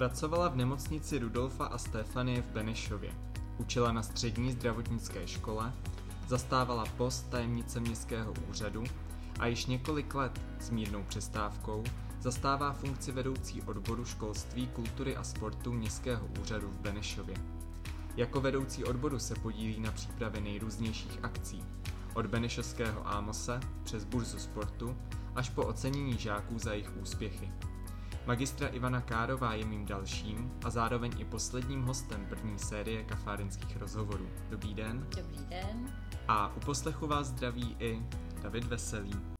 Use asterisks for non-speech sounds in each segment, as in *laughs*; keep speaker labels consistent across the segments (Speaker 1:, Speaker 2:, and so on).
Speaker 1: Pracovala v nemocnici Rudolfa a Stefanie v Benešově. Učila na střední zdravotnické škole, zastávala post tajemnice městského úřadu a již několik let s mírnou přestávkou zastává funkci vedoucí odboru školství, kultury a sportu městského úřadu v Benešově. Jako vedoucí odboru se podílí na přípravě nejrůznějších akcí, od Benešovského Ámose přes burzu sportu až po ocenění žáků za jejich úspěchy. Magistra Ivana Kárová je mým dalším a zároveň i posledním hostem první série kafárenských rozhovorů. Dobrý den.
Speaker 2: Dobrý den.
Speaker 1: A u poslechu vás zdraví i David Veselý.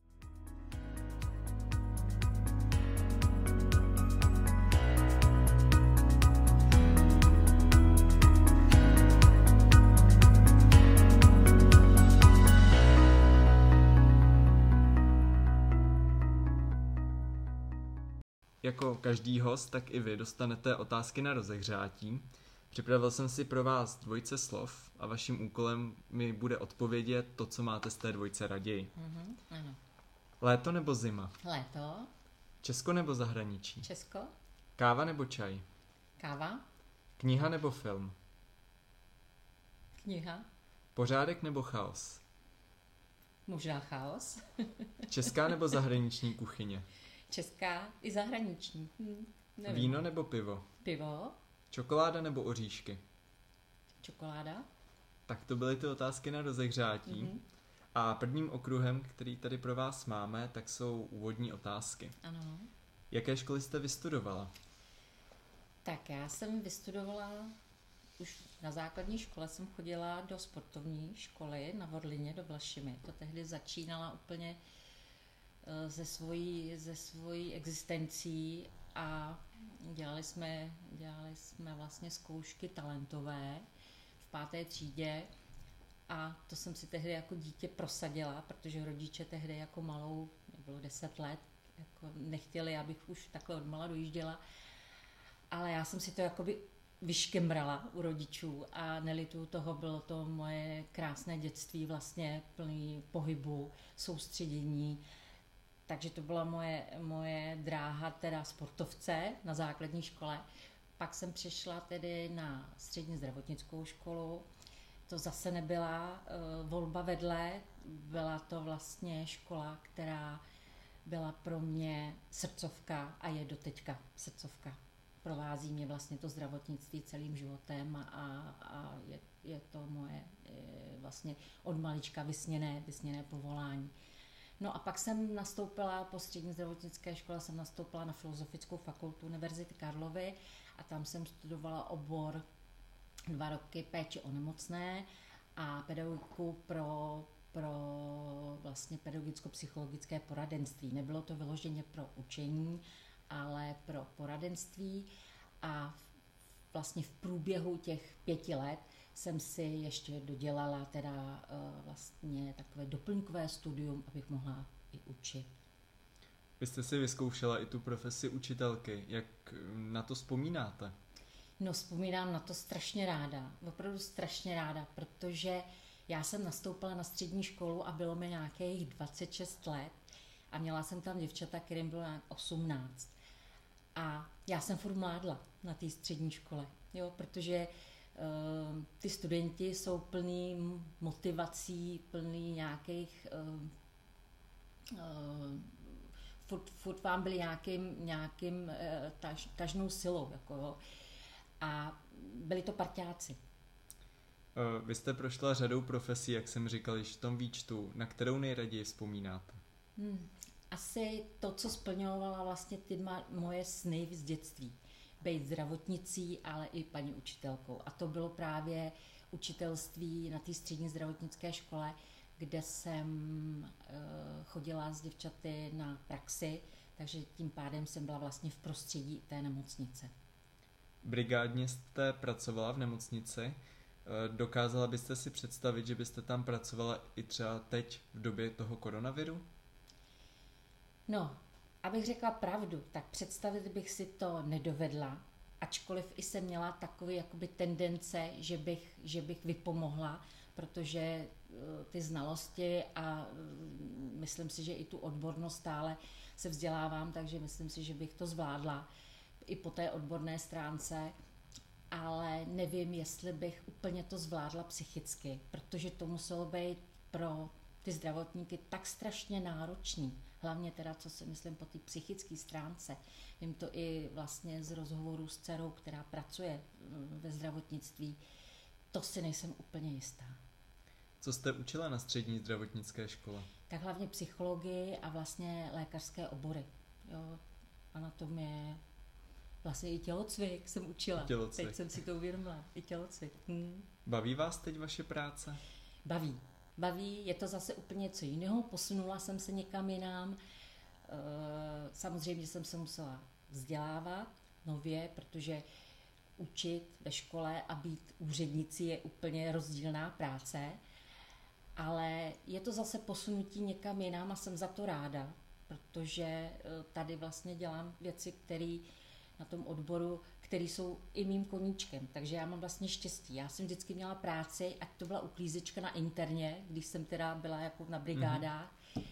Speaker 1: Jako každý host, tak i vy dostanete otázky na rozehřátí. Připravil jsem si pro vás dvojce slov a vaším úkolem mi bude odpovědět to, co máte z té dvojce raději.
Speaker 2: Mhm, ano.
Speaker 1: Léto nebo zima?
Speaker 2: Léto,
Speaker 1: Česko nebo zahraničí?
Speaker 2: Česko,
Speaker 1: Káva nebo čaj?
Speaker 2: káva,
Speaker 1: Kniha nebo film?
Speaker 2: kniha,
Speaker 1: Pořádek nebo chaos?
Speaker 2: možná chaos, *laughs*
Speaker 1: Česká nebo zahraniční kuchyně?
Speaker 2: Česká i zahraniční. Hm, nevím.
Speaker 1: Víno nebo pivo?
Speaker 2: Pivo,
Speaker 1: Čokoláda nebo oříšky?
Speaker 2: čokoláda.
Speaker 1: Tak to byly ty otázky na rozehřátí.
Speaker 2: Mhm,
Speaker 1: A prvním okruhem, který tady pro vás máme, tak jsou úvodní otázky.
Speaker 2: ano.
Speaker 1: Jaké školy jste vystudovala?
Speaker 2: Tak já jsem vystudovala, už na základní škole jsem chodila do sportovní školy na Vodlině do Vlašimi. To tehdy začínala úplně eh, ze svojí, ze svojí existencí a dělali jsme, dělali jsme vlastně zkoušky talentové v páté třídě a to jsem si tehdy jako dítě prosadila, protože rodiče tehdy jako malou, bylo 10 let, jako nechtěli, abych už takhle odmala dojížděla, ale já jsem si to jakoby vyškembrala u rodičů a nelituju toho, bylo to moje krásné dětství vlastně plný pohybu, soustředění, takže to byla moje, moje dráha teda sportovce na základní škole. Pak jsem přešla tedy na střední zdravotnickou školu. To zase nebyla uh, volba vedle, byla to vlastně škola, která byla pro mě srdcovka a je doteďka srdcovka. Provází mě vlastně to zdravotnictví celým životem a, a je, je to moje e, vlastně od malička vysněné, vysněné povolání. No a pak jsem nastoupila po střední zdravotnické škole, jsem nastoupila na Filozofickou fakultu Univerzity Karlovy a tam jsem studovala obor dva roky péči o nemocné a pedagogiku pro, pro vlastně pedagogicko-psychologické poradenství. Nebylo to vyloženě pro učení, ale pro poradenství a vlastně v průběhu těch pěti let jsem si ještě dodělala teda uh, vlastně takové doplňkové studium, abych mohla i učit.
Speaker 1: Vy jste si vyzkoušela i tu profesi učitelky. Jak na to vzpomínáte?
Speaker 2: No, vzpomínám na to strašně ráda, opravdu strašně ráda, protože já jsem nastoupila na střední školu a bylo mi nějakých 26 let a měla jsem tam děvčata, kterým bylo nějak 18. A já jsem furt mládla na té střední škole, jo, protože uh, ty studenti jsou plný motivací, plný nějakých uh, uh, furt, furt vám byli nějakým, nějakým uh, taž, tažnou silou, jako jo. A byli to parťáci.
Speaker 1: Vy jste prošla řadou profesí, jak jsem říkal již v tom výčtu. Na kterou nejraději vzpomínáte?
Speaker 2: Hmm. Asi to, co splňovala vlastně ty ma- moje sny z dětství. Být zdravotnicí, ale i paní učitelkou. A to bylo právě učitelství na té střední zdravotnické škole, kde jsem uh, chodila s děvčaty na praxi, takže tím pádem jsem byla vlastně v prostředí té nemocnice.
Speaker 1: Brigádně jste pracovala v nemocnici. Dokázala byste si představit, že byste tam pracovala i třeba teď v době toho koronaviru?
Speaker 2: No, abych řekla pravdu, tak představit bych si to nedovedla, ačkoliv i jsem měla takové jakoby tendence, že bych, že bych vypomohla, protože ty znalosti a myslím si, že i tu odbornost stále se vzdělávám, takže myslím si, že bych to zvládla. i po té odborné stránce, ale nevím, jestli bych úplně to zvládla psychicky, protože to muselo být pro ty zdravotníky tak strašně náročný. Hlavně teda, co si myslím po té psychické stránce. Vím to i vlastně z rozhovoru s dcerou, která pracuje mm, ve zdravotnictví. To si nejsem úplně jistá.
Speaker 1: Co jste učila na střední zdravotnické škole?
Speaker 2: Tak hlavně psychologii a vlastně lékařské obory. Jo, anatomie, vlastně i tělocvik jsem učila.
Speaker 1: Tělocvik.
Speaker 2: Teď jsem si to uvědomila. I tělocvik. Hmm.
Speaker 1: Baví vás teď vaše práce?
Speaker 2: Baví. Baví, je to zase úplně něco jiného. Posunula jsem se někam jinam. Eh, samozřejmě jsem se musela vzdělávat nově, protože učit ve škole a být úřednicí je úplně rozdílná práce ale je to zase posunutí někam jinam a jsem za to ráda, protože eh, tady vlastně dělám věci, které na tom odboru, které jsou i mým koníčkem. Takže já mám vlastně štěstí. Já jsem vždycky měla práci, ať to byla uklízečka na interně, když jsem teda byla jako na brigádách, mm-hmm.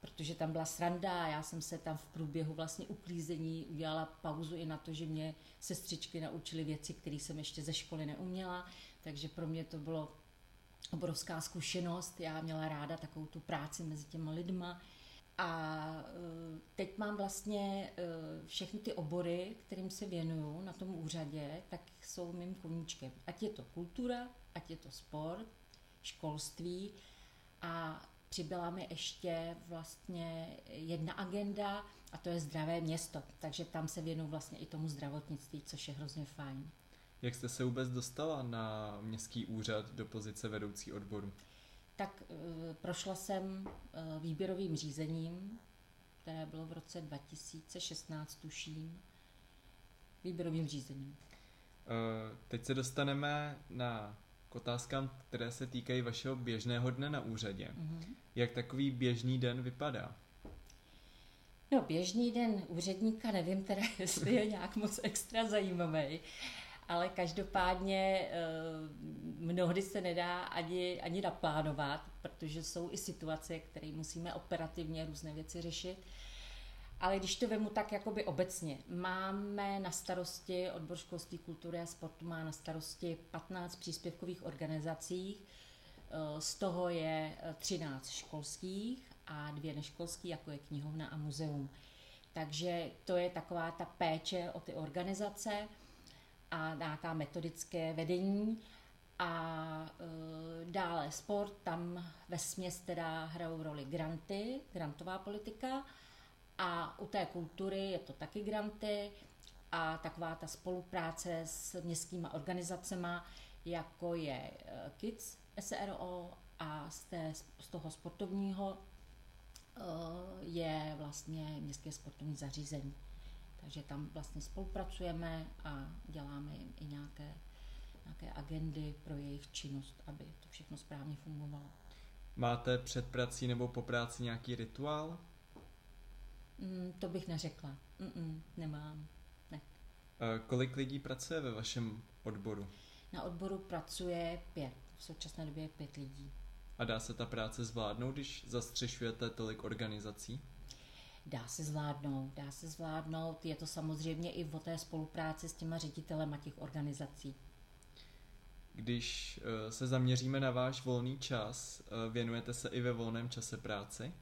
Speaker 2: protože tam byla sranda a já jsem se tam v průběhu vlastně uklízení udělala pauzu i na to, že mě sestřičky naučily věci, které jsem ještě ze školy neuměla, takže pro mě to bylo obrovská zkušenost. Já měla ráda takovou tu práci mezi těma lidma. A e, teď mám vlastně e, všechny ty obory, kterým se věnuju na tom úřadě, tak jsou mým koníčkem. Ať je to kultura, ať je to sport, školství a přibyla mi ještě vlastně jedna agenda a to je zdravé město. Takže tam se věnuju vlastně i tomu zdravotnictví, což je hrozně fajn.
Speaker 1: Jak jste se vůbec dostala na městský úřad do pozice vedoucí odboru?
Speaker 2: Tak e, prošla jsem e, výběrovým řízením, které bylo v roce 2016, tuším. Výběrovým řízením.
Speaker 1: E, teď se dostaneme na k otázkám, které se týkají vašeho běžného dne na úřadě. Mm-hmm. Jak takový běžný den vypadá?
Speaker 2: No, běžný den úředníka nevím teda, *laughs* jestli je nějak moc extra zajímavý ale každopádně eh, mnohdy se nedá ani, ani naplánovat, protože jsou i situace, které musíme operativně různé věci řešit. Ale když to vemu tak jakoby obecně, máme na starosti odbor školství, kultury a sportu má na starosti 15 příspěvkových organizací, eh, z toho je 13 eh, školských a dvě neškolský, jako je knihovna a muzeum. Takže to je taková ta péče o ty organizace a nějaká metodické vedení. A e, dále sport, tam ve směs teda hrajou roli granty, grantová politika. A u té kultury je to taky granty a taková ta spolupráce s městskými organizacemi, jako je e, KIDS, SRO a z, té, z toho sportovního e, je vlastně městské sportovní zařízení. Takže tam vlastně spolupracujeme a děláme jim i nějaké, nějaké agendy pro jejich činnost, aby to všechno správně fungovalo.
Speaker 1: Máte před prací nebo po práci nějaký rituál?
Speaker 2: Mm, to bych neřekla. Mm-mm, nemám. Ne.
Speaker 1: Kolik lidí pracuje ve vašem odboru?
Speaker 2: Na odboru pracuje pět. V současné době je pět lidí.
Speaker 1: A dá se ta práce zvládnout, když zastřešujete tolik organizací?
Speaker 2: Dá se zvládnout, dá se zvládnout. Je to samozřejmě i o té spolupráci s těma ředitelema těch organizací.
Speaker 1: Když eh, se zaměříme na váš volný čas, eh, věnujete se i ve volném čase práci?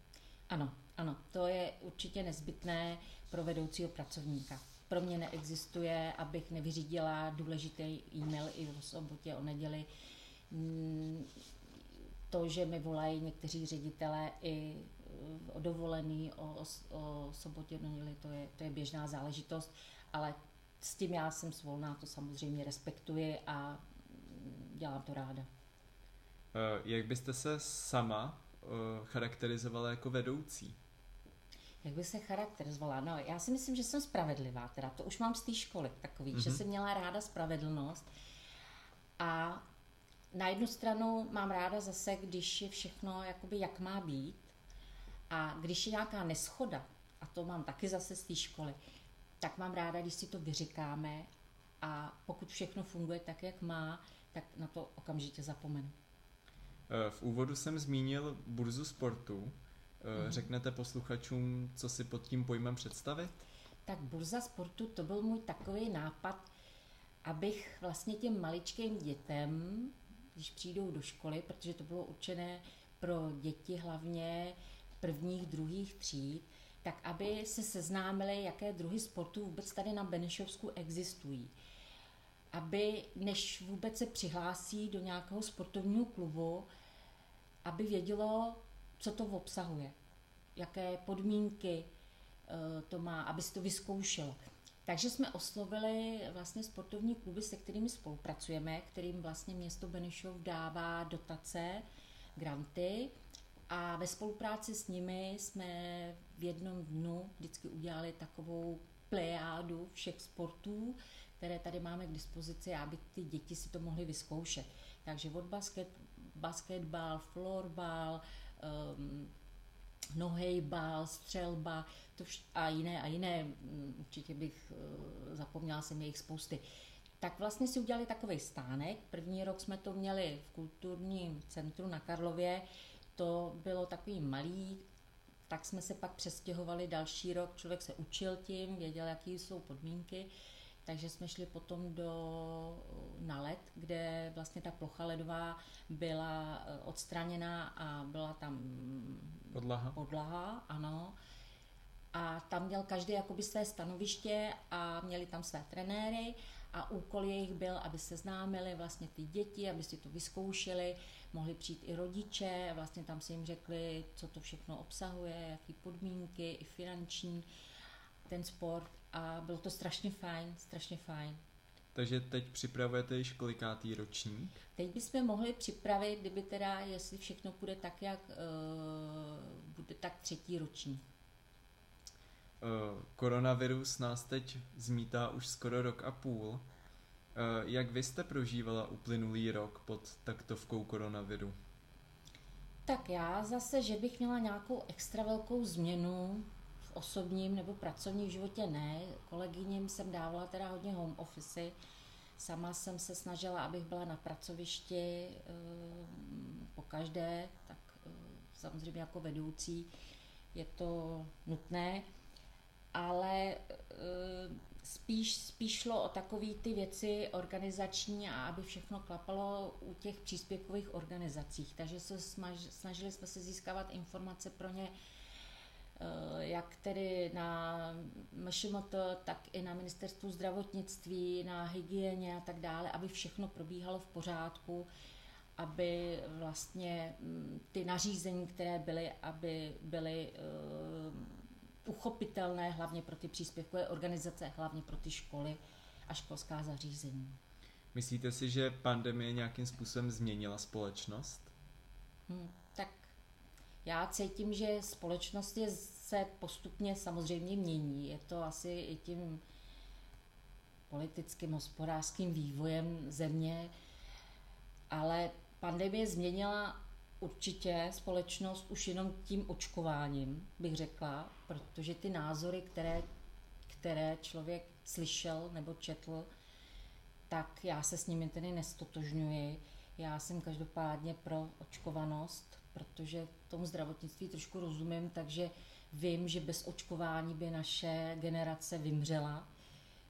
Speaker 2: Ano, ano, to je určitě nezbytné pro vedoucího pracovníka. Pro mě neexistuje, abych nevyřídila důležitý e-mail i o sobotě, o neděli. Mm, to, že mi volají někteří ředitelé i o dovolený, o, o sobotě, neděli, to je, to je běžná záležitost, ale s tím já jsem svolná, to samozřejmě respektuji a dělám to ráda.
Speaker 1: Eh, jak byste se sama eh, charakterizovala jako vedoucí?
Speaker 2: Jak by se charakterizovala? No, já si myslím, že jsem spravedlivá, teda to už mám z té školy takový, mm-hmm. že mhm. jsem měla ráda spravedlnost a na jednu stranu mám ráda zase, když je všechno jakoby jak má být, a když je nějaká neschoda, a to mám taky zase z té školy, tak mám ráda, když si to vyříkáme a pokud všechno funguje tak, jak má, tak na to okamžitě zapomenu.
Speaker 1: Eh, v úvodu jsem zmínil burzu sportu. Mm. Řeknete posluchačům, co si pod tím pojmem představit?
Speaker 2: Tak burza sportu, to byl můj takový nápad, abych vlastně těm maličkým dětem, když přijdou do školy, protože to bylo určené pro děti hlavně prvních, druhých tříd, tak aby se seznámili, jaké druhy sportů vůbec tady na Benešovsku existují. Aby, než vůbec se přihlásí do nějakého sportovního klubu, aby vědělo, co to obsahuje, jaké podmínky eh, to má, aby si to vyzkoušelo. Takže jsme oslovili vlastně sportovní kluby, se kterými spolupracujeme, kterým vlastně město Benešov dává dotace, granty a ve spolupráci s nimi jsme v jednom dnu vždycky udělali takovou plejádu všech sportů, které tady máme k dispozici, aby ty děti si to mohly vyzkoušet. Takže od basket, basketbal, florbal, um, nohejbal, střelba to vš- a jiné a jiné, mm, určitě bych uh, zapomněla jsem jejich spousty. Tak vlastně si udělali takový stánek. První rok jsme to měli v kulturním centru na Karlově. To bylo takový malý, tak jsme se pak přestěhovali další rok. Člověk se učil tím, věděl, jaké jsou podmínky. Takže jsme šli potom do, na led, kde vlastně ta plocha ledová byla eh, odstraněná a byla tam
Speaker 1: podlaha.
Speaker 2: podlaha, ano. A tam měl každý jakoby své stanoviště a měli tam své trenéry a úkol jejich byl, aby se známili vlastně ty děti, aby si to vyzkoušeli, mohli přijít i rodiče, vlastně tam si jim řekli, co to všechno obsahuje, jaký podmínky, i finanční, ten sport a bylo to strašně fajn, strašně fajn.
Speaker 1: Takže teď připravujete již kolikátý ročník?
Speaker 2: Teď bychom mohli připravit, kdyby teda, jestli všechno bude tak, jak uh, bude tak třetí ročník.
Speaker 1: Uh, koronavirus nás teď zmítá už skoro rok a půl. Uh, jak vy jste prožívala uplynulý rok pod taktovkou koronaviru?
Speaker 2: Tak já zase, že bych měla nějakou extra velkou změnu v osobním nebo pracovním životě, ne. Kolegyním jsem dávala teda hodně home office. Sama jsem se snažila, abych byla na pracovišti po každé, tak samozřejmě jako vedoucí je to nutné ale eh, spíš, spíš šlo o takové ty věci organizační a aby všechno klapalo u těch příspěvkových organizacích. Takže se snažili jsme se získávat informace pro ně, eh, jak tedy na MŠMT, tak i na ministerstvu zdravotnictví, na hygieně a tak dále, aby všechno probíhalo v pořádku, aby vlastně mm, ty nařízení, které byly, aby byly eh, uchopitelné hlavně pro ty příspěvkové organizace, hlavně pro ty školy a školská zařízení.
Speaker 1: Myslíte si, že pandemie nějakým způsobem změnila společnost?
Speaker 2: Hmm, tak já cítím, že společnost je, se postupně samozřejmě mění. Je to asi i tím politickým, hospodářským vývojem země, ale pandemie změnila určitě společnost už jenom tím očkováním, bych řekla, protože ty názory, které, které člověk slyšel nebo četl, tak já se s nimi tedy nestotožňuji. Já jsem každopádně pro očkovanost, protože tomu zdravotnictví trošku rozumím, takže vím, že bez očkování by naše generace vymřela.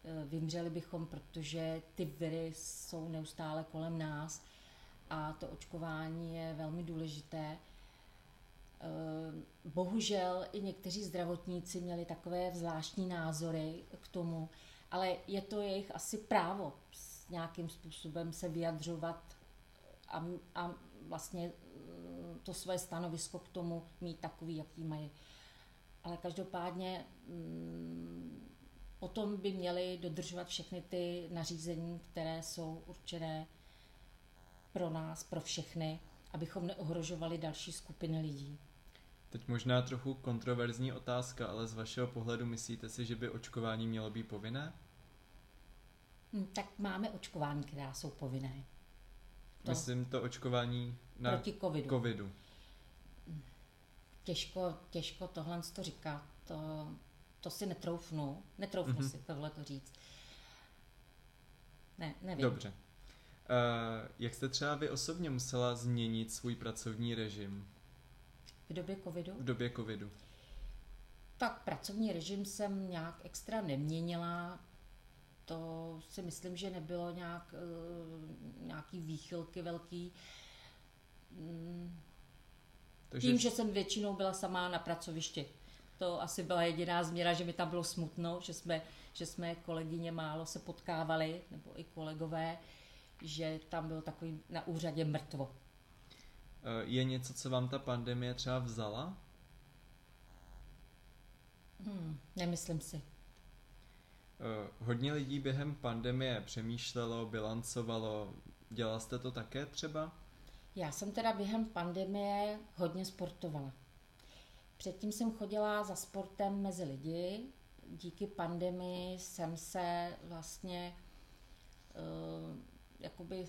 Speaker 2: Eh, vymřeli bychom, protože ty viry jsou neustále kolem nás a to očkování je velmi důležité. Eh, bohužel i někteří zdravotníci měli takové zvláštní názory k tomu, ale je to jejich asi právo nějakým způsobem se vyjadřovat a, a vlastně eh, to své stanovisko k tomu mít takový, jaký mají. Ale každopádně mm, potom by měli dodržovat všechny ty nařízení, které jsou určené pro nás, pro všechny, abychom neohrožovali další skupiny lidí.
Speaker 1: Teď možná trochu kontroverzní otázka, ale z vašeho pohledu myslíte si, že by očkování mělo být povinné?
Speaker 2: Hm, tak máme očkování, která jsou povinné.
Speaker 1: To Myslím to očkování na
Speaker 2: proti covidu.
Speaker 1: covidu.
Speaker 2: Těžko, těžko tohle to říkat. To, to si netroufnu. Netroufnu mm-hmm. si tohle to říct. Ne, nevím.
Speaker 1: Dobře. Uh, jak jste třeba vy osobně musela změnit svůj pracovní režim?
Speaker 2: V době covidu?
Speaker 1: V době covidu.
Speaker 2: Tak pracovní režim jsem nějak extra neměnila. To si myslím, že nebylo nějak, uh, nějaký výchylky velký. Mm. Takže... Tím, že jsem většinou byla sama na pracovišti. To asi byla jediná změna, že mi tam bylo smutno, že jsme, že jsme kolegyně málo se potkávali, nebo i kolegové, že tam bylo takový na úřadě mrtvo.
Speaker 1: Eh, je něco, co vám ta pandemie třeba vzala?
Speaker 2: Hmm, nemyslím si.
Speaker 1: Uh, hodně lidí během pandemie přemýšlelo, bilancovalo. Dělala jste to také třeba?
Speaker 2: Já jsem teda během pandemie hodně sportovala. Předtím jsem chodila za sportem mezi lidi. Díky pandemii jsem se vlastně uh, jakoby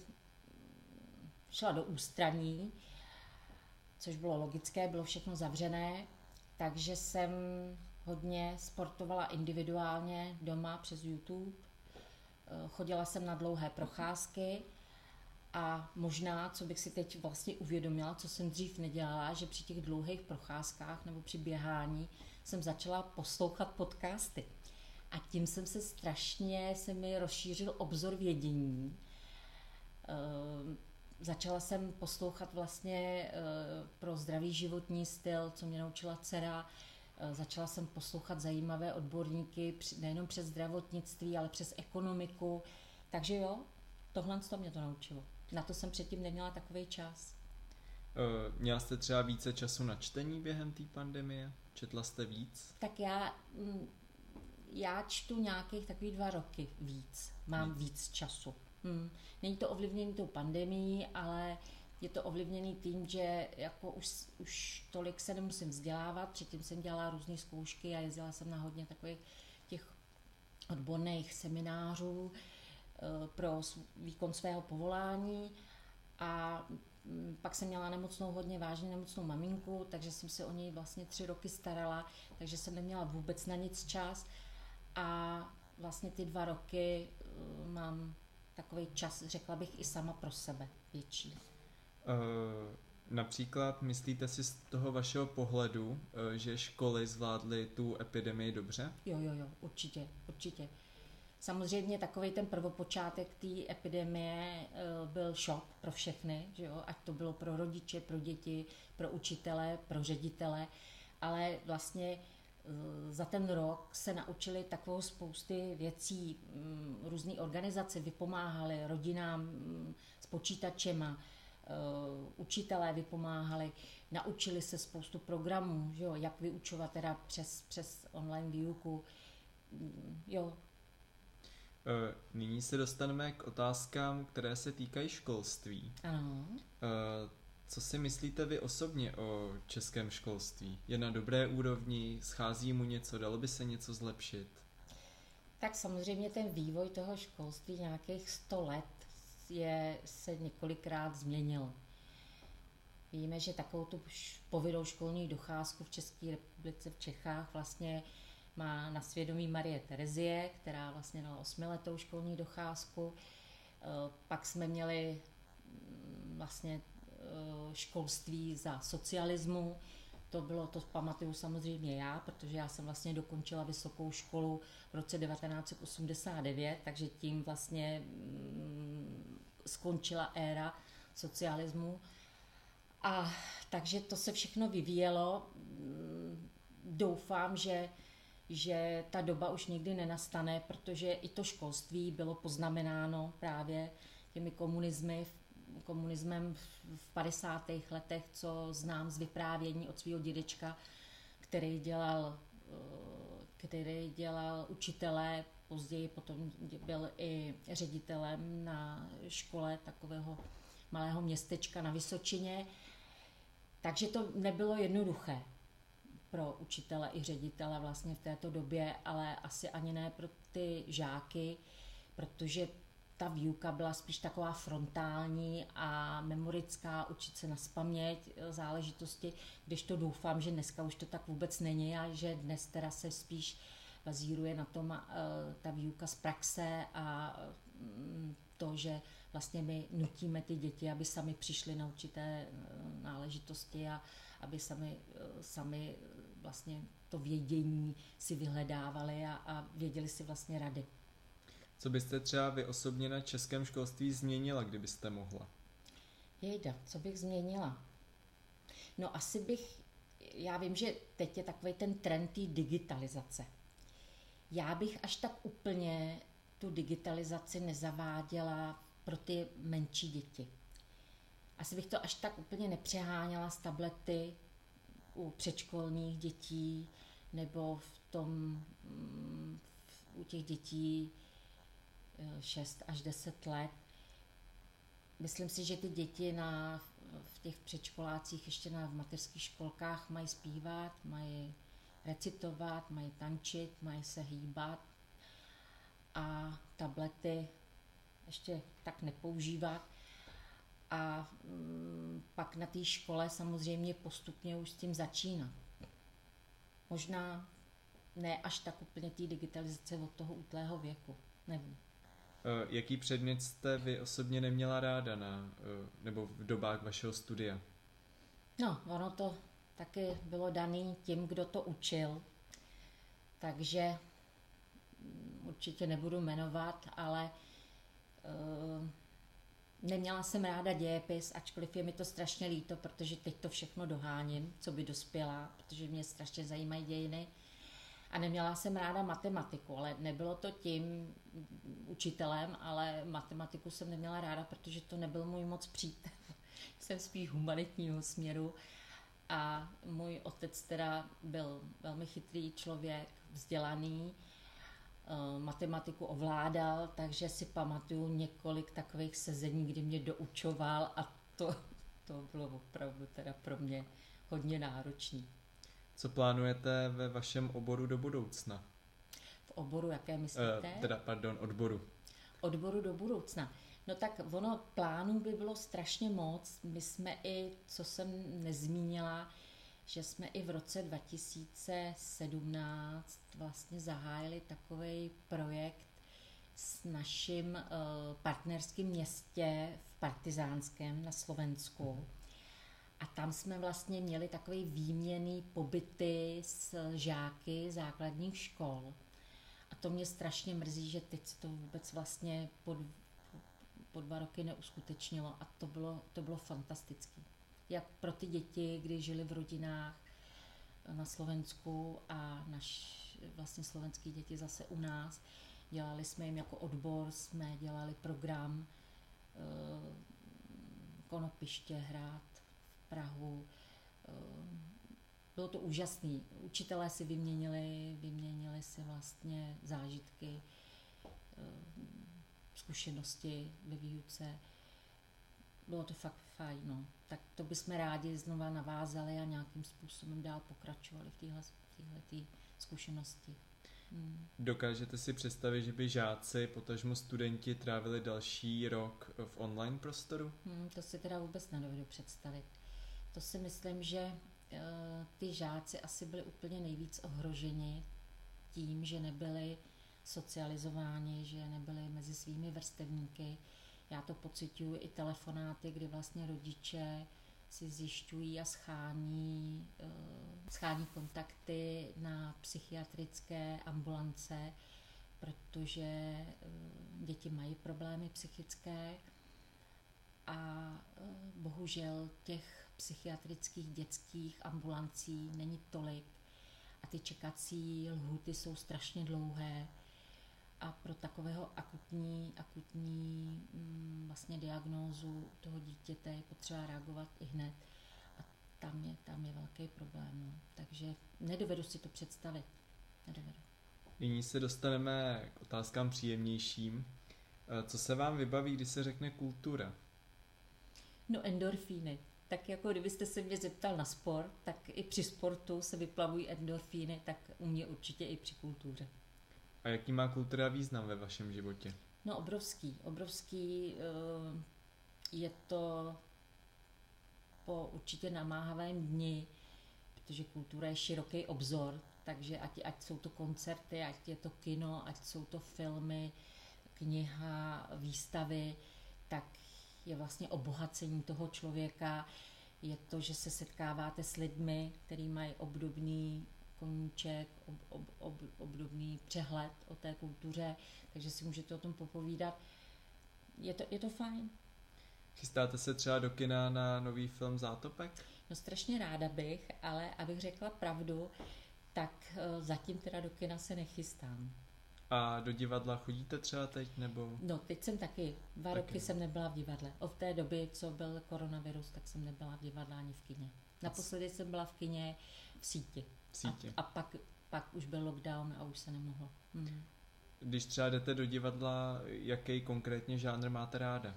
Speaker 2: šla do ústraní, což bylo logické, bylo všechno zavřené, takže jsem hodně sportovala individuálně doma přes YouTube. Eh, chodila jsem na dlouhé procházky a možná, co bych si teď vlastně uvědomila, co jsem dřív nedělala, že při těch dlouhých procházkách nebo při běhání jsem začala poslouchat podcasty. A tím jsem se strašně, se mi rozšířil obzor vědění. E, začala jsem poslouchat vlastně e, pro zdravý životní styl, co mě naučila dcera. E, začala jsem poslouchat zajímavé odborníky nejenom přes zdravotnictví, ale přes ekonomiku. Takže jo, tohle to mě to naučilo. Na to jsem předtím neměla takový čas.
Speaker 1: Měla jste třeba více času na čtení během té pandemie? Četla jste víc?
Speaker 2: Tak já, mm, já čtu nějakých takových dva roky víc. Mám víc, víc času. Hmm. Není to ovlivněný tou pandemií, ale je to ovlivněný tím, že jako už, už tolik se nemusím vzdělávat. Předtím jsem dělala různé zkoušky a jezdila jsem na hodně takových těch odborných seminářů. Eh, pro výkon svého povolání a mm, pak jsem měla nemocnou, hodně vážně nemocnou maminku, takže jsem se o něj vlastně tři roky starala, takže jsem neměla vůbec na nic čas a vlastně ty dva roky eh, mám takový čas, řekla bych, i sama pro sebe větší.
Speaker 1: Uh, například myslíte si z toho vašeho pohledu, uh, že školy zvládly tu epidemii dobře?
Speaker 2: Jo, jo, jo, určitě, určitě. Samozřejmě takový ten prvopočátek té epidemie eh, byl šok pro všechny, že jo? ať to bylo pro rodiče, pro děti, pro učitele, pro ředitele, ale vlastně eh, za ten rok se naučili takovou spousty věcí, mm, různé organizace vypomáhaly rodinám mm, s počítačema, eh, učitelé vypomáhali, naučili se spoustu programů, že jo, jak vyučovat teda přes, přes online výuku. Mm, jo,
Speaker 1: Eh, nyní se dostaneme k otázkám, které se týkají školství.
Speaker 2: Ano.
Speaker 1: Co si myslíte vy osobně o českém školství? Je na dobré úrovni? Schází mu něco? Dalo by se něco zlepšit?
Speaker 2: Tak samozřejmě ten vývoj toho školství nějakých 100 let je, se několikrát změnil. Víme, že takovou tu povinnou školní docházku v České republice, v Čechách vlastně má na svědomí Marie Terezie, která vlastně dala osmiletou školní docházku. Eh, pak jsme měli mm, vlastně školství za socialismu. To bylo, to pamatuju samozřejmě já, protože já jsem vlastně dokončila vysokou školu v roce 1989, takže tím vlastně mm, skončila éra socialismu. A takže to se všechno vyvíjelo. Mm, doufám, že že ta doba už nikdy nenastane, protože i to školství bylo poznamenáno právě těmi komunizmy, komunismem v 50. letech, co znám z vyprávění od svého dědečka, který dělal, eh, který dělal učitele, později potom byl i ředitelem na škole takového malého městečka na Vysočině. Takže to nebylo jednoduché pro učitele i ředitele vlastně v této době, ale asi ani ne pro ty žáky, protože ta výuka byla spíš taková frontální a memorická, učit se na spaměť e, záležitosti, když to doufám, že dneska už to tak vůbec není a že dnes teda se spíš bazíruje na tom e, ta výuka z praxe a mm, to, že vlastně my nutíme ty děti, aby sami přišli na určité e, náležitosti a aby sami, sami vlastně to vědění si vyhledávali a, a věděli si vlastně rady.
Speaker 1: Co byste třeba vy osobně na českém školství změnila, kdybyste mohla?
Speaker 2: Jejda, co bych změnila? No asi bych, já vím, že teď je takový ten trend té digitalizace. Já bych až tak úplně tu digitalizaci nezaváděla pro ty menší děti. Asi bych to až tak úplně nepřeháněla s tablety u předškolních dětí nebo v tom, mm, u těch dětí 6 až 10 let. Myslím si, že ty děti na, v těch předškolácích, ještě na v mateřských školkách mají zpívat, mají recitovat, mají tančit, mají se hýbat a tablety ještě tak nepoužívat. A mm, pak na té škole samozřejmě postupně už s tím začínat. Možná ne až tak úplně té digitalizace od toho útlého věku, nevím.
Speaker 1: Eh, jaký předmět jste vy osobně neměla ráda na, eh, nebo v dobách vašeho studia?
Speaker 2: No, ono to taky bylo daný tím, kdo to učil. Takže mm, určitě nebudu jmenovat, ale uh, neměla jsem ráda dějepis, ačkoliv je mi to strašně líto, protože teď to všechno doháním, co by dospěla, protože mě strašně zajímají dějiny. A neměla jsem ráda matematiku, ale nebylo to tím učitelem, ale matematiku jsem neměla ráda, protože to nebyl můj moc přítel. *laughs* jsem spíš humanitního směru a můj otec teda byl velmi chytrý člověk, vzdělaný, eh, matematiku ovládal, takže si pamatuju několik takových sezení, kdy mě doučoval a to, *laughs* to bylo opravdu teda pro mě hodně náročný.
Speaker 1: Co plánujete ve vašem oboru do budoucna?
Speaker 2: V oboru, jaké myslíte?
Speaker 1: Uh, teda, pardon, odboru.
Speaker 2: Odboru do budoucna. No tak ono plánů by bylo strašně moc. My jsme i, co jsem nezmínila, že jsme i v roce 2017 vlastně zahájili takový projekt s naším uh, partnerským městě v Partizánském na Slovensku. A tam jsme vlastně měli takový výměný pobyty s žáky základních škol. A to mě strašně mrzí, že teď se to vůbec vlastně po, po dva roky neuskutečnilo a to bylo, to bylo fantastické. Jak pro ty děti, kdy žili v rodinách na Slovensku a naš, vlastně slovenský děti zase u nás. Dělali jsme jim jako odbor, jsme dělali program e, konopiště hrát Prahu. Eh, bylo to úžasné. Učitelé si vyměnili, vyměnili si vlastně zážitky, eh, zkušenosti ve výuce. Bylo to fakt fajn. No. Tak to bychom rádi znova navázali a nějakým způsobem dál pokračovali v téhle zkušenosti.
Speaker 1: Hmm. Dokážete si představit, že by žáci, potažmo studenti, trávili další rok v online prostoru?
Speaker 2: Hmm, to si teda vůbec nedovedu představit to si myslím, že eh, ty žáci asi byli úplně nejvíc ohroženi tím, že nebyli socializováni, že nebyli mezi svými vrstevníky. Já to pocituju i telefonáty, kdy vlastně rodiče si zjišťují a schání, eh, schání kontakty na psychiatrické ambulance, protože eh, děti mají problémy psychické a bohužel těch psychiatrických dětských ambulancí není tolik a ty čekací lhuty jsou strašně dlouhé a pro takového akutní, akutní mm, vlastně diagnózu toho dítěte je potřeba reagovat i hned a tam je, tam je velký problém. No. Takže nedovedu si to představit. Nedovedu.
Speaker 1: Nyní se dostaneme k otázkám příjemnějším. Eh, co se vám vybaví, když se řekne kultura?
Speaker 2: No endorfíny tak jako kdybyste se mě zeptal na sport, tak i při sportu se vyplavují endorfíny, tak u mě určitě i při kultuře.
Speaker 1: A jaký má kultura význam ve vašem životě?
Speaker 2: No obrovský, obrovský. Eh, je to po určitě namáhavém dni, protože kultura je široký obzor, takže ať, ať jsou to koncerty, ať je to kino, ať jsou to filmy, kniha, výstavy, tak je vlastně obohacení toho člověka. je to, že se setkáváte s lidmi, kteří mají obdobný koníček, ob, ob, ob, obdobný přehled o té kultuře, takže si můžete o tom popovídat. Je to, je to fajn.
Speaker 1: Chystáte se třeba do kina na nový film Zátopek?
Speaker 2: No strašně ráda bych, ale abych řekla pravdu, tak eh, zatím teda do kina se nechystám.
Speaker 1: A do divadla chodíte třeba teď, nebo?
Speaker 2: No, teď jsem taky, dva taky. roky jsem nebyla v divadle. Od té doby, co byl koronavirus, tak jsem nebyla v divadle ani v kině. Naposledy jsem byla v kině v síti.
Speaker 1: V síti.
Speaker 2: A, a pak, pak už byl lockdown a už se nemohlo. Hmm.
Speaker 1: Když třeba jdete do divadla, jaký konkrétně žánr máte ráda?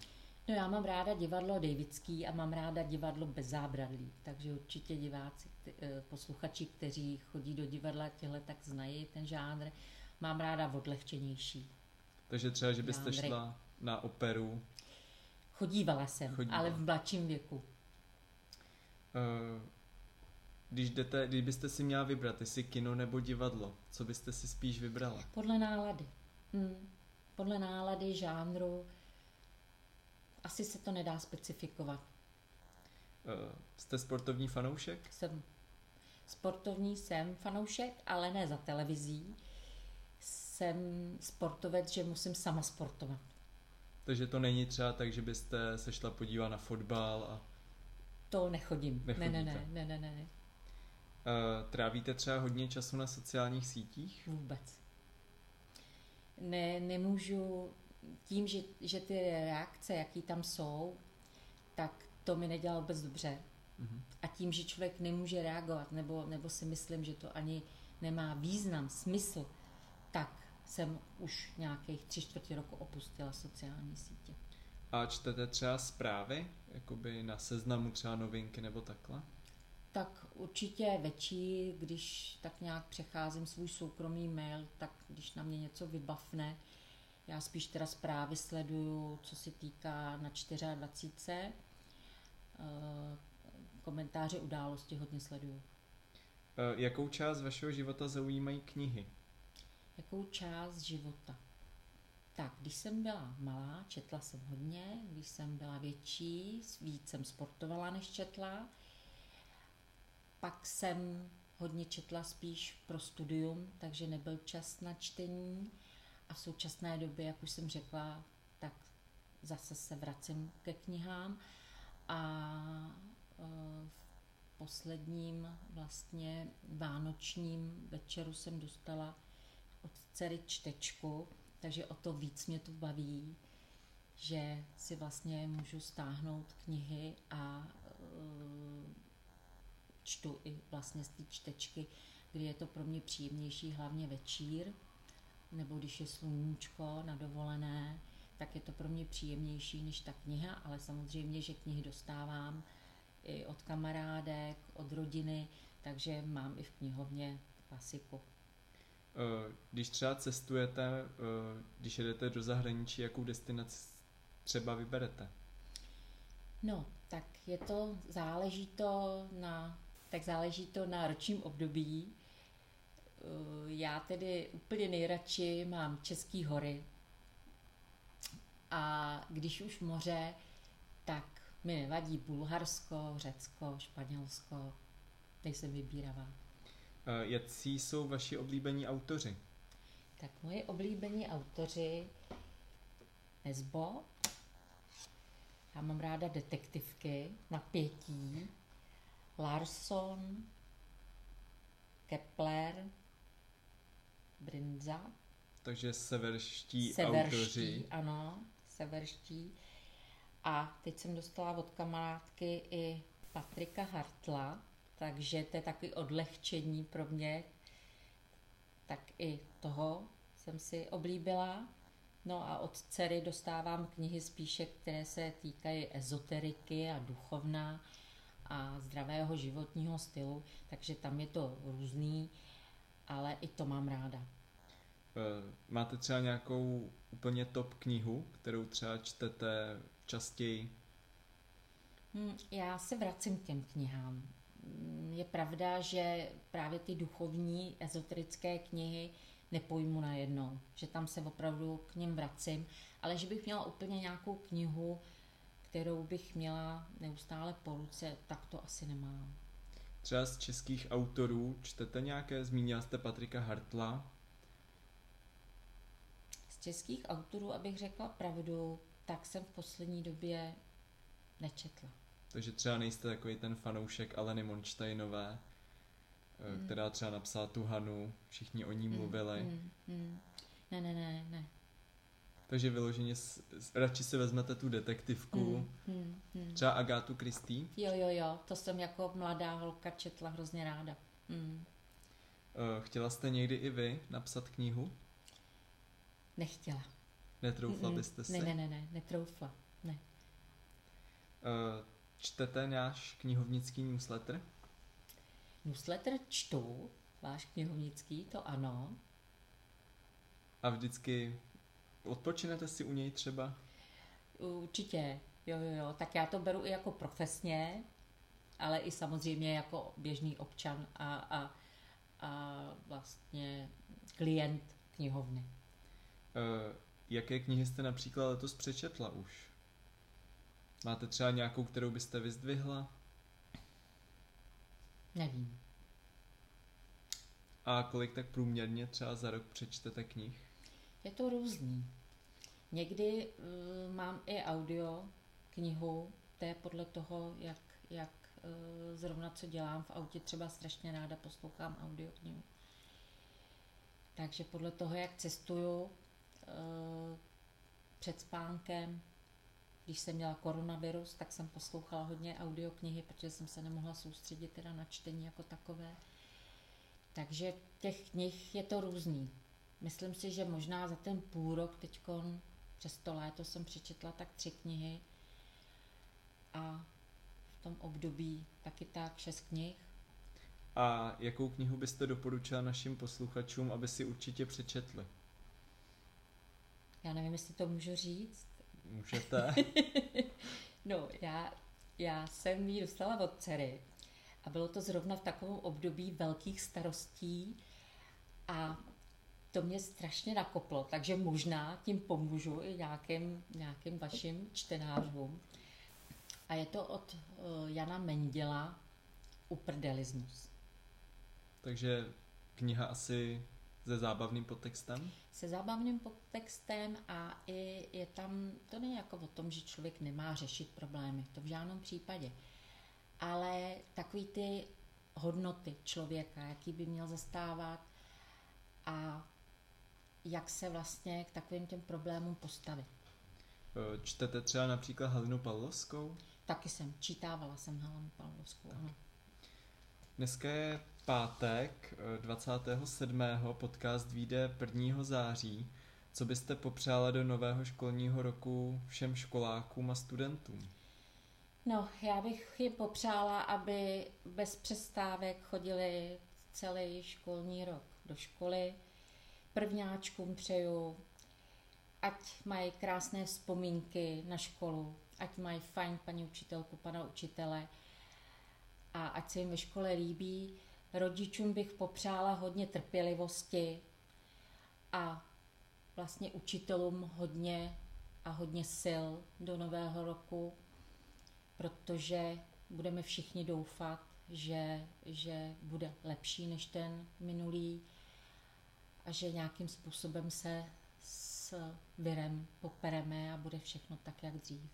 Speaker 2: No já mám ráda divadlo Davidský a mám ráda divadlo bez zábradlí, takže určitě diváci, eh, posluchači, kteří chodí do divadla těhle, tak znají ten žánr. Mám ráda odlehčenější.
Speaker 1: Takže třeba, že byste žánry. šla na operu?
Speaker 2: Chodívala jsem, Chodívala. ale v mladším věku. Uh,
Speaker 1: když, jdete, když byste si měla vybrat, jestli kino nebo divadlo, co byste si spíš vybrala?
Speaker 2: Podle nálady. Hmm. Podle nálady, žánru, asi se to nedá specifikovat.
Speaker 1: Uh, jste sportovní fanoušek?
Speaker 2: Jsem. Sportovní jsem fanoušek, ale ne za televizí. Jsem sportovec, že musím sama sportovat.
Speaker 1: Takže to není třeba tak, že byste se šla podívat na fotbal a...
Speaker 2: To nechodím. Ne, ne, ne, ne, ne, ne, ne.
Speaker 1: Uh, trávíte třeba hodně času na sociálních sítích?
Speaker 2: Vůbec. Ne, nemůžu tím, že, že ty reakce, jaký tam jsou, tak to mi nedělá vůbec dobře. Mm-hmm. A tím, že člověk nemůže reagovat, nebo, nebo si myslím, že to ani nemá význam, smysl, tak jsem už nějakých tři čtvrtě roku opustila sociální sítě.
Speaker 1: A čtete třeba zprávy, jakoby na seznamu třeba novinky nebo takhle?
Speaker 2: Tak určitě větší, když tak nějak přecházím svůj soukromý mail, tak když na mě něco vybavne, já spíš teda zprávy sleduju, co se týká na 24. Eh, komentáře události hodně sleduju.
Speaker 1: Eh, jakou část vašeho života zaujímají knihy?
Speaker 2: Jakou část života? Tak, když jsem byla malá, četla jsem hodně, když jsem byla větší, víc jsem sportovala, než četla. Pak jsem hodně četla spíš pro studium, takže nebyl čas na čtení. A v současné době, jak už jsem řekla, tak zase se vracím ke knihám a e, v posledním vlastně vánočním večeru jsem dostala od dcery čtečku, takže o to víc mě to baví, že si vlastně můžu stáhnout knihy a e, čtu i vlastně z té čtečky, kdy je to pro mě příjemnější, hlavně večír, nebo když je sluníčko na dovolené, tak je to pro mě příjemnější než ta kniha, ale samozřejmě, že knihy dostávám i od kamarádek, od rodiny, takže mám i v knihovně klasiku.
Speaker 1: Eh, když třeba cestujete, eh, když jedete do zahraničí, jakou destinaci třeba vyberete?
Speaker 2: No, tak je to, záleží to na, tak záleží to na ročním období. Eh, já tedy úplně nejradši mám Český hory. A když už moře, tak mi nevadí Bulharsko, Řecko, Španělsko. Nejsem vybíravá.
Speaker 1: Eh, jaký jsou vaši oblíbení autoři?
Speaker 2: Tak moje oblíbení autoři Nesbo. Já mám ráda detektivky, napětí, Larson, Kepler, Brinza.
Speaker 1: Takže severští, severští autoři.
Speaker 2: ano, severští. A teď jsem dostala od kamarádky i Patrika Hartla, takže to je takový odlehčení pro mě. Tak i toho jsem si oblíbila. No a od dcery dostávám knihy spíše, které se týkají ezoteriky a duchovna a zdravého životního stylu, takže tam je to různý ale i to mám ráda.
Speaker 1: Eh, máte třeba nějakou úplně top knihu, kterou třeba čtete častěji?
Speaker 2: Hmm, já se vracím k těm knihám. Hmm, je pravda, že právě ty duchovní, ezoterické knihy nepojmu najednou, že tam se opravdu k ním vracím, ale že bych měla úplně nějakou knihu, kterou bych měla neustále po ruce, tak to asi nemám.
Speaker 1: Třeba z českých autorů čtete nějaké, zmínila jste Patrika Hartla.
Speaker 2: Z českých autorů, abych řekla pravdu, tak jsem v poslední době nečetla.
Speaker 1: Takže třeba nejste takový ten fanoušek Aleny Monštejnové, mm. která třeba napsala tu Hanu, všichni o ní hmm, mluvili. Mm,
Speaker 2: mm. Ne, ne, ne, ne.
Speaker 1: Takže vyloženě s, radši si vezmete tu detektivku, mm, mm, mm. třeba Agátu Kristý.
Speaker 2: Jo, jo, jo, to jsem jako mladá holka četla hrozně ráda. Mm.
Speaker 1: Chtěla jste někdy i vy napsat knihu?
Speaker 2: Nechtěla.
Speaker 1: Netroufla Mm-mm. byste si?
Speaker 2: Ne, ne, ne, ne, netroufla, ne.
Speaker 1: Čtete náš knihovnický newsletter?
Speaker 2: Newsletter čtu, váš knihovnický, to ano.
Speaker 1: A vždycky odpočinete si u něj třeba?
Speaker 2: Určitě, jo, jo, jo. Tak já to beru i jako profesně, ale i samozřejmě jako běžný občan a, a, a vlastně klient knihovny.
Speaker 1: Uh, jaké knihy jste například letos přečetla už? Máte třeba nějakou, kterou byste vyzdvihla?
Speaker 2: Nevím.
Speaker 1: A kolik tak průměrně třeba za rok přečtete knih?
Speaker 2: Je to různý. Někdy uh, mám i audio knihu, to je podle toho, jak, jak uh, zrovna co dělám v autě, třeba strašně ráda poslouchám audio knihu. Takže podle toho, jak cestuju uh, před spánkem, když jsem měla koronavirus, tak jsem poslouchala hodně audioknihy, protože jsem se nemohla soustředit teda na čtení jako takové. Takže těch knih je to různý. Myslím si, že možná za ten půl rok teďkon, přes to léto jsem přečetla tak tři knihy a v tom období taky tak šest knih.
Speaker 1: A jakou knihu byste doporučila našim posluchačům, aby si určitě přečetli?
Speaker 2: Já nevím, jestli to můžu říct.
Speaker 1: Můžete. *laughs*
Speaker 2: no, já, já jsem ji dostala od dcery a bylo to zrovna v takovém období velkých starostí a to mě strašně nakoplo, takže možná tím pomůžu i nějakým, nějakým vašim čtenářům. A je to od uh, Jana Menděla Uprdelismus.
Speaker 1: Takže kniha asi se zábavným podtextem?
Speaker 2: Se zábavným podtextem a i je tam, to není jako o tom, že člověk nemá řešit problémy, to v žádném případě. Ale takový ty hodnoty člověka, jaký by měl zastávat a jak se vlastně k takovým těm problémům postavit.
Speaker 1: E, čtete třeba například Halinu Pavlovskou?
Speaker 2: Taky jsem, čítávala jsem Halinu Pavlovskou, tak. ano.
Speaker 1: Dneska je pátek 27. Eh, podcast vyjde 1. září. Co byste popřála do nového školního roku všem školákům a studentům?
Speaker 2: No, já bych jim popřála, aby bez přestávek chodili celý školní rok do školy. Prvňáčkům přeju, ať mají krásné vzpomínky na školu, ať mají fajn paní učitelku, pana učitele a ať se jim ve škole líbí Rodičům bych popřála hodně trpělivosti a vlastně učitelům hodně a hodně sil do nového roku, protože budeme všichni doufat, že, že bude lepší než ten minulý a že nějakým způsobem se s virem popereme a bude všechno tak, jak dřív.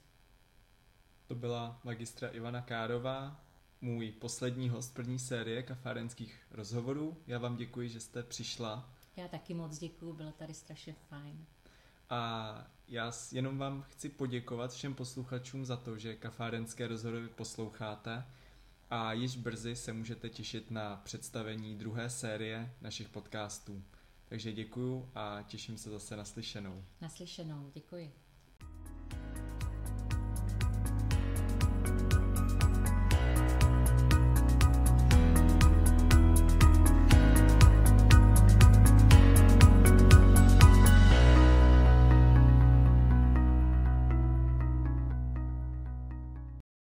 Speaker 1: To byla magistra Ivana Kárová, můj poslední host první série kafárenských rozhovorů. Já vám děkuji, že jste přišla.
Speaker 2: Já taky moc děkuji, bylo tady strašně fajn.
Speaker 1: A já jenom vám chci poděkovat všem posluchačům za to, že kafárenské rozhovory posloucháte a již brzy se můžete těšit na představení druhé série našich podcastů. Takže děkuju a těším se zase naslyšenou.
Speaker 2: Naslyšenou, děkuji.